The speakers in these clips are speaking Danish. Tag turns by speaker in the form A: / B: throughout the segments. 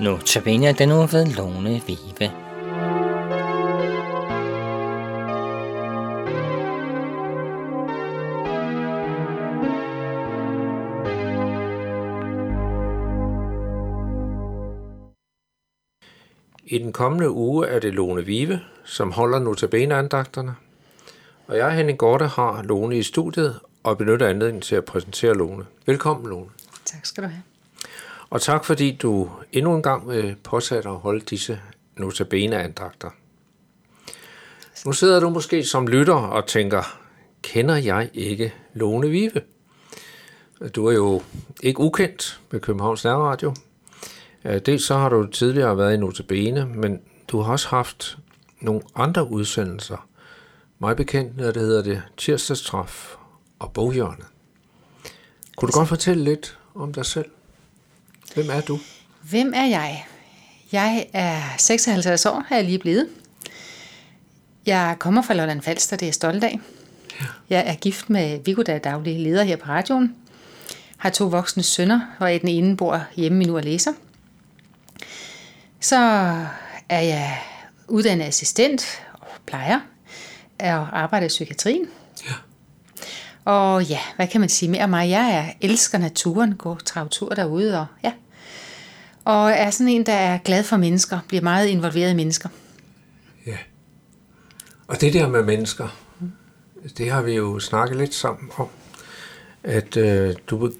A: Nu tabiner den nu ved Lone Vive.
B: I den kommende uge er det Lone Vive, som holder notabeneandagterne. Og jeg, Henning Gorte, har Lone i studiet og benytter anledningen til at præsentere Lone. Velkommen, Lone.
C: Tak skal du have.
B: Og tak fordi du endnu en gang øh, vil at holde disse notabeneandagter. Nu sidder du måske som lytter og tænker, kender jeg ikke Lone Vive? Du er jo ikke ukendt med Københavns Nærradio. Øh, dels så har du tidligere været i Notabene, men du har også haft nogle andre udsendelser. Mig bekendt, når det hedder det Tirsdagstraf og boghjørnet. Kunne du godt fortælle lidt om dig selv? Hvem er du?
C: Hvem er jeg? Jeg er 56 år, er jeg lige blevet. Jeg kommer fra Lolland Falster, det er jeg stolt af. Ja. Jeg er gift med Viggo, der er daglig leder her på radioen. Har to voksne sønner, hvor den ene bor hjemme nu og læser. Så er jeg uddannet assistent og plejer og arbejder i psykiatrien. Og ja, hvad kan man sige mere om mig? Jeg er, elsker naturen, går travtur derude, og ja. Og er sådan en, der er glad for mennesker, bliver meget involveret i mennesker.
B: Ja. Og det der med mennesker, det har vi jo snakket lidt sammen om, at øh, du,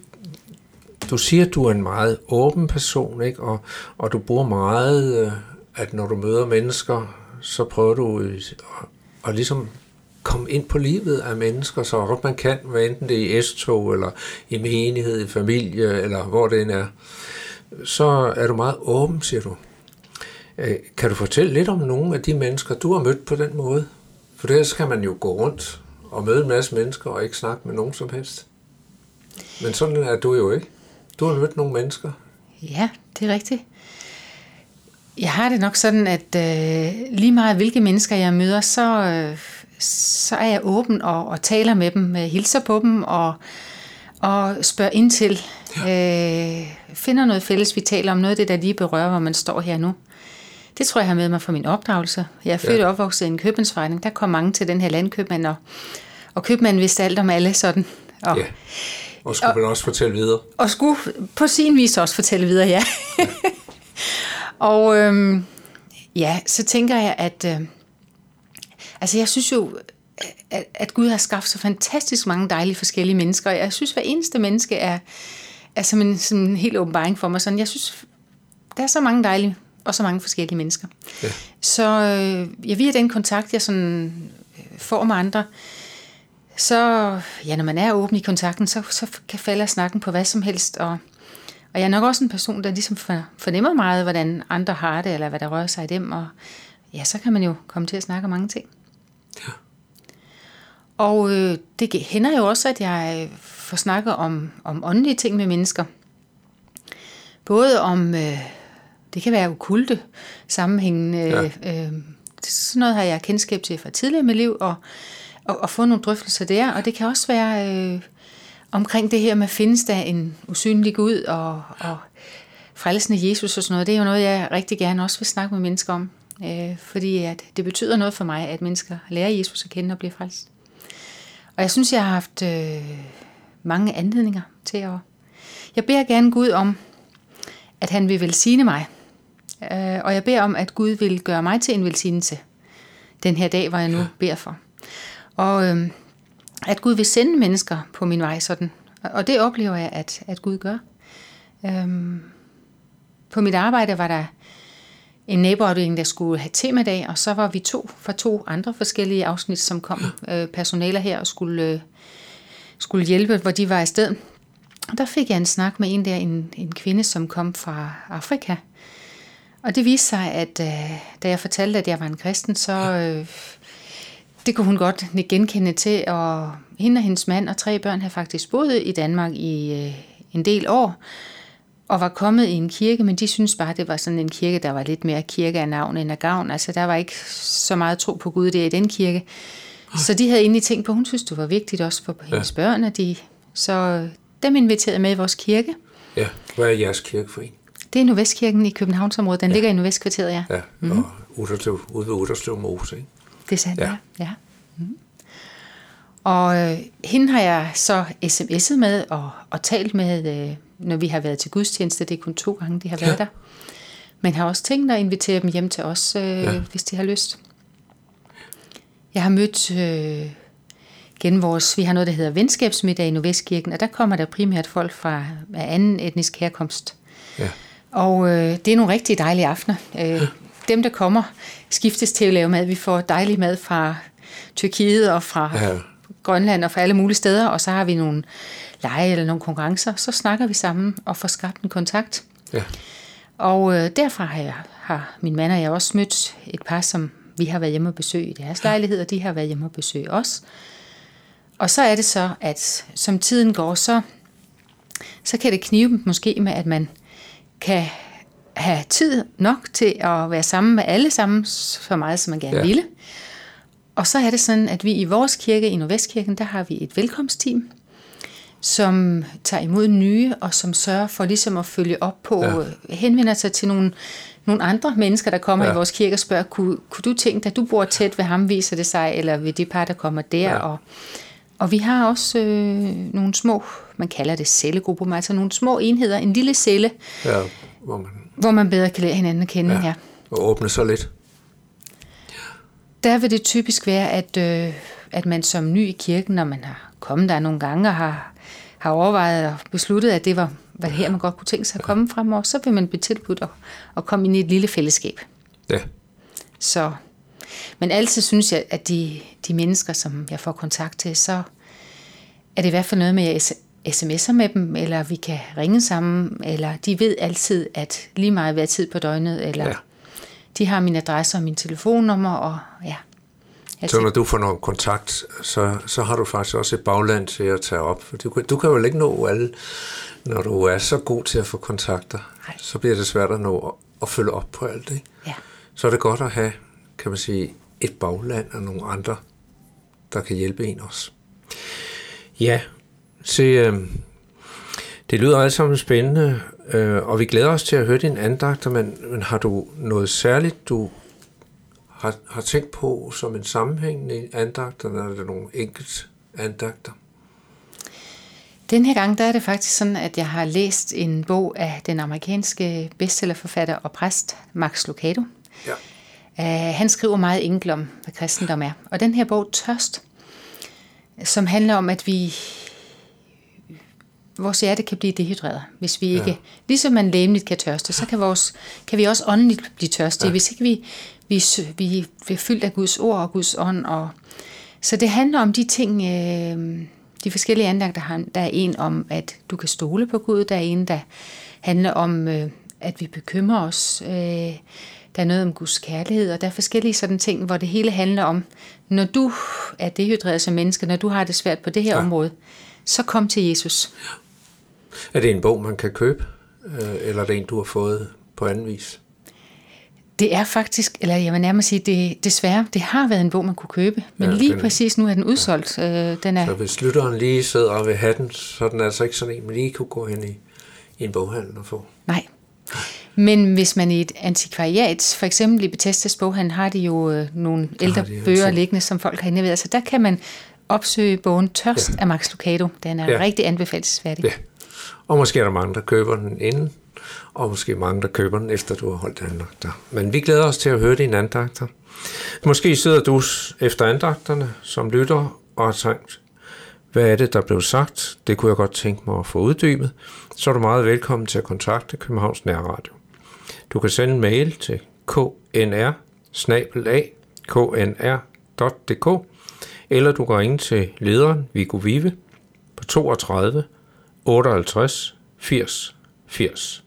B: du siger, at du er en meget åben person, ikke? Og, og du bruger meget, øh, at når du møder mennesker, så prøver du at, at ligesom komme ind på livet af mennesker, så godt man kan, hvad enten det er i S-tog, eller i menighed, i familie, eller hvor det end er. Så er du meget åben, siger du. Øh, kan du fortælle lidt om nogle af de mennesker, du har mødt på den måde? For det kan man jo gå rundt og møde en masse mennesker og ikke snakke med nogen som helst. Men sådan er du jo ikke. Du har mødt nogle mennesker.
C: Ja, det er rigtigt. Jeg har det nok sådan, at øh, lige meget hvilke mennesker jeg møder, så, øh, så er jeg åben og, og taler med dem, øh, hilser på dem og, og spørger ind til. Ja. Øh, finder noget fælles, vi taler om noget af det, der lige berører, hvor man står her nu. Det tror jeg har med mig fra min opdragelse. Jeg er født ja. og opvokset i en købmandsforretning. Der kom mange til den her landkøbmand, og, og købmanden vidste alt om alle sådan. Og,
B: ja. Og skulle vel også fortælle videre.
C: Og skulle på sin vis også fortælle videre, ja. ja. og øhm, ja, så tænker jeg, at øh, altså jeg synes jo, at, at Gud har skabt så fantastisk mange dejlige forskellige mennesker. Jeg synes, hver eneste menneske er, er som en, som en helt åbenbaring for mig. Sådan, jeg synes, der er så mange dejlige og så mange forskellige mennesker. Ja. Så øh, ja, via den kontakt, jeg sådan får med andre, så ja, når man er åben i kontakten, så, så kan falde snakken på hvad som helst, og, og jeg er nok også en person, der ligesom fornemmer meget, hvordan andre har det, eller hvad der rører sig i dem, og ja, så kan man jo komme til at snakke om mange ting. Og øh, det hænder jo også, at jeg får snakket om, om åndelige ting med mennesker. Både om, øh, det kan være okulte sammenhængen, øh, ja. øh, sådan noget har jeg kendskab til fra tidligere i mit liv, og og, og få nogle drøftelser der. Og det kan også være øh, omkring det her med, findes der en usynlig Gud og, og frelsen af Jesus og sådan noget. Det er jo noget, jeg rigtig gerne også vil snakke med mennesker om. Øh, fordi at det betyder noget for mig, at mennesker lærer Jesus at kende og bliver frelst. Og jeg synes, jeg har haft øh, mange anledninger til at... Jeg beder gerne Gud om, at han vil velsigne mig. Øh, og jeg beder om, at Gud vil gøre mig til en velsignelse den her dag, hvor jeg nu beder for. Og øh, at Gud vil sende mennesker på min vej sådan. Og det oplever jeg, at, at Gud gør. Øhm, på mit arbejde var der en naboafdeling, der skulle have temadag, og så var vi to fra to andre forskellige afsnit, som kom øh, personaler her og skulle, øh, skulle hjælpe, hvor de var afsted. Og der fik jeg en snak med en der, en, en kvinde, som kom fra Afrika. Og det viste sig, at øh, da jeg fortalte, at jeg var en kristen, så øh, det kunne hun godt genkende til, og hende og hendes mand og tre børn havde faktisk boet i Danmark i øh, en del år, og var kommet i en kirke, men de synes bare, det var sådan en kirke, der var lidt mere kirke af navn end af gavn. Altså, der var ikke så meget tro på Gud der i den kirke. Så de havde egentlig tænkt på, at hun synes, det var vigtigt også for hendes ja. børn, at de, så dem inviterede med i vores kirke.
B: Ja, hvad er jeres kirkeforening?
C: Det er Nordvestkirken i Københavnsområdet. Den ja. ligger i Nordvestkvarteret, ja.
B: Ja, mm-hmm. og Utterslev, ude ved Utterslev Mose, ikke?
C: Det er sandt,
B: ja.
C: ja. ja. Mm. Og øh, hende har jeg så sms'et med og, og talt med, øh, når vi har været til gudstjeneste. Det er kun to gange, de har været
B: Ja.
C: der. Men har også tænkt at invitere dem hjem til os, øh,
B: Ja.
C: ja. hvis de har lyst. Jeg har mødt øh, gennem vores, vi har noget, der hedder venskabsmiddag i Nordvestkirken, og der kommer der primært folk fra af anden etnisk herkomst.
B: Ja.
C: Og øh, det er nogle rigtig dejlige aftener. Øh, dem, der kommer, skiftes til at lave mad. Vi får dejlig mad fra Tyrkiet og fra
B: Ja.
C: Grønland og fra alle mulige steder, og så har vi nogle lege eller nogle konkurrencer. Så snakker vi sammen og får skabt en kontakt.
B: Ja.
C: Og øh, derfra har, jeg, har min mand og jeg også mødt et par, som vi har været hjemme og besøge i deres lejlighed, og de har været hjemme og besøge os. Og så er det så, at som tiden går, så, så kan det knive måske med, at man kan have tid nok til at være sammen med alle sammen så meget, som man gerne
B: ja.
C: ville. Og så er det sådan, at vi i vores kirke, i Nordvestkirken, der har vi et velkomstteam, som tager imod nye, og som sørger for ligesom at følge op på,
B: Ja.
C: henvender sig til nogle, nogle andre mennesker, der kommer
B: Ja.
C: i vores kirke og spørger, kunne, kunne du tænke dig, du bor tæt ved ham, viser det sig, eller ved det par, der kommer der,
B: Ja.
C: ja. og, og vi har også øh, nogle små, man kalder det cellegrupper, men altså nogle små enheder, en lille celle,
B: ja, hvor man
C: hvor man bedre kan lære hinanden at kende.
B: ja.
C: Ja.
B: og åbne sig lidt.
C: Der vil det typisk være, at, øh, at man som ny i kirken, når man har kommet der nogle gange og har, har overvejet og besluttet, at det var, var her, man godt kunne tænke sig at komme fremover, så vil man blive tilbudt at, at komme ind i et lille fællesskab.
B: Ja,
C: Så, men altid synes jeg, at de, de mennesker, som jeg får kontakt til, så er det i hvert fald noget med, at jeg sms'er med dem, eller vi kan ringe sammen, eller de ved altid, at lige meget hvad tid på døgnet, eller
B: Ja.
C: De har min adresse og min telefonnummer, og ja. Jeg
B: så når du får noget kontakt, så, så har du faktisk også et bagland til at tage op. For du, kan- du kan jo ikke nå alle, når du er så god til at få kontakter.
C: Nej.
B: Så bliver det svært at nå at, følge op på alt det.
C: Ja.
B: Så er det godt at have, kan man sige, et bagland og nogle andre, der kan hjælpe en også. Ja, se, øh, det lyder alt sammen spændende, øh, og vi glæder os til at høre din andagter, men, men har du noget særligt, du har, har tænkt på som en sammenhængende i andagterne, eller er det nogle enkelt andagter?
C: Den her gang, der er det faktisk sådan, at jeg har læst en bog af den amerikanske bestsellerforfatter og præst, Max Lucado.
B: Ja.
C: Uh, han skriver meget enkelt om, hvad kristendom er. Og den her bog, Tørst, som handler om, at vi vores hjerte kan blive dehydreret, hvis vi ikke, ja. ligesom man læmeligt kan tørste, så kan, vores, kan vi også åndeligt blive tørstige, ja. hvis ikke vi, vi, vi, vi er fyldt af Guds ord og Guds ånd. Og, så det handler om de ting, øh, de forskellige andagter har. Der er en om, at du kan stole på Gud, der er en, der handler om, øh, at vi bekymrer os, øh, der er noget om Guds kærlighed, og der er forskellige sådan ting, hvor det hele handler om, når du er dehydreret som menneske, når du har det svært på det her
B: Ja.
C: ja. område, så kom til Jesus.
B: Er det en bog, man kan købe, øh, eller er det en, du har fået på anden vis?
C: Det er faktisk, eller jeg vil nærmere sige, det, desværre, det har været en bog, man kunne købe, men
B: Ja,
C: ja, lige
B: den-
C: præcis nu er den udsolgt. Ja. Øh, den er,
B: Så hvis lytteren lige sidder og vil have den, så er den altså ikke sådan en, man lige kunne gå hen i, i en boghandel og få.
C: Nej. Men hvis man i et antikvariat, for eksempel i Bethesdas boghandel, har de jo øh, nogle ældre
B: jo
C: bøger
B: ting.
C: liggende, som folk har indleveret. Så der kan man opsøge bogen Tørst
B: Ja.
C: ja. af Max Lucado. Den er
B: Ja.
C: ja. rigtig anbefalesværdig.
B: Ja. Og måske er der mange, der køber den inden, og måske mange, der køber den efter, du har holdt andagter. Men vi glæder os til at høre dine andagter. Måske sidder du efter andagterne som lytter og har tænkt, hvad er det, der blev sagt? Det kunne jeg godt tænke mig at få uddybet. Så er du meget velkommen til at kontakte Københavns Nærradio. Du kan sende en mail til knr knr.dk eller du kan ringe til lederen Viggo Vive på 32 58 80 80.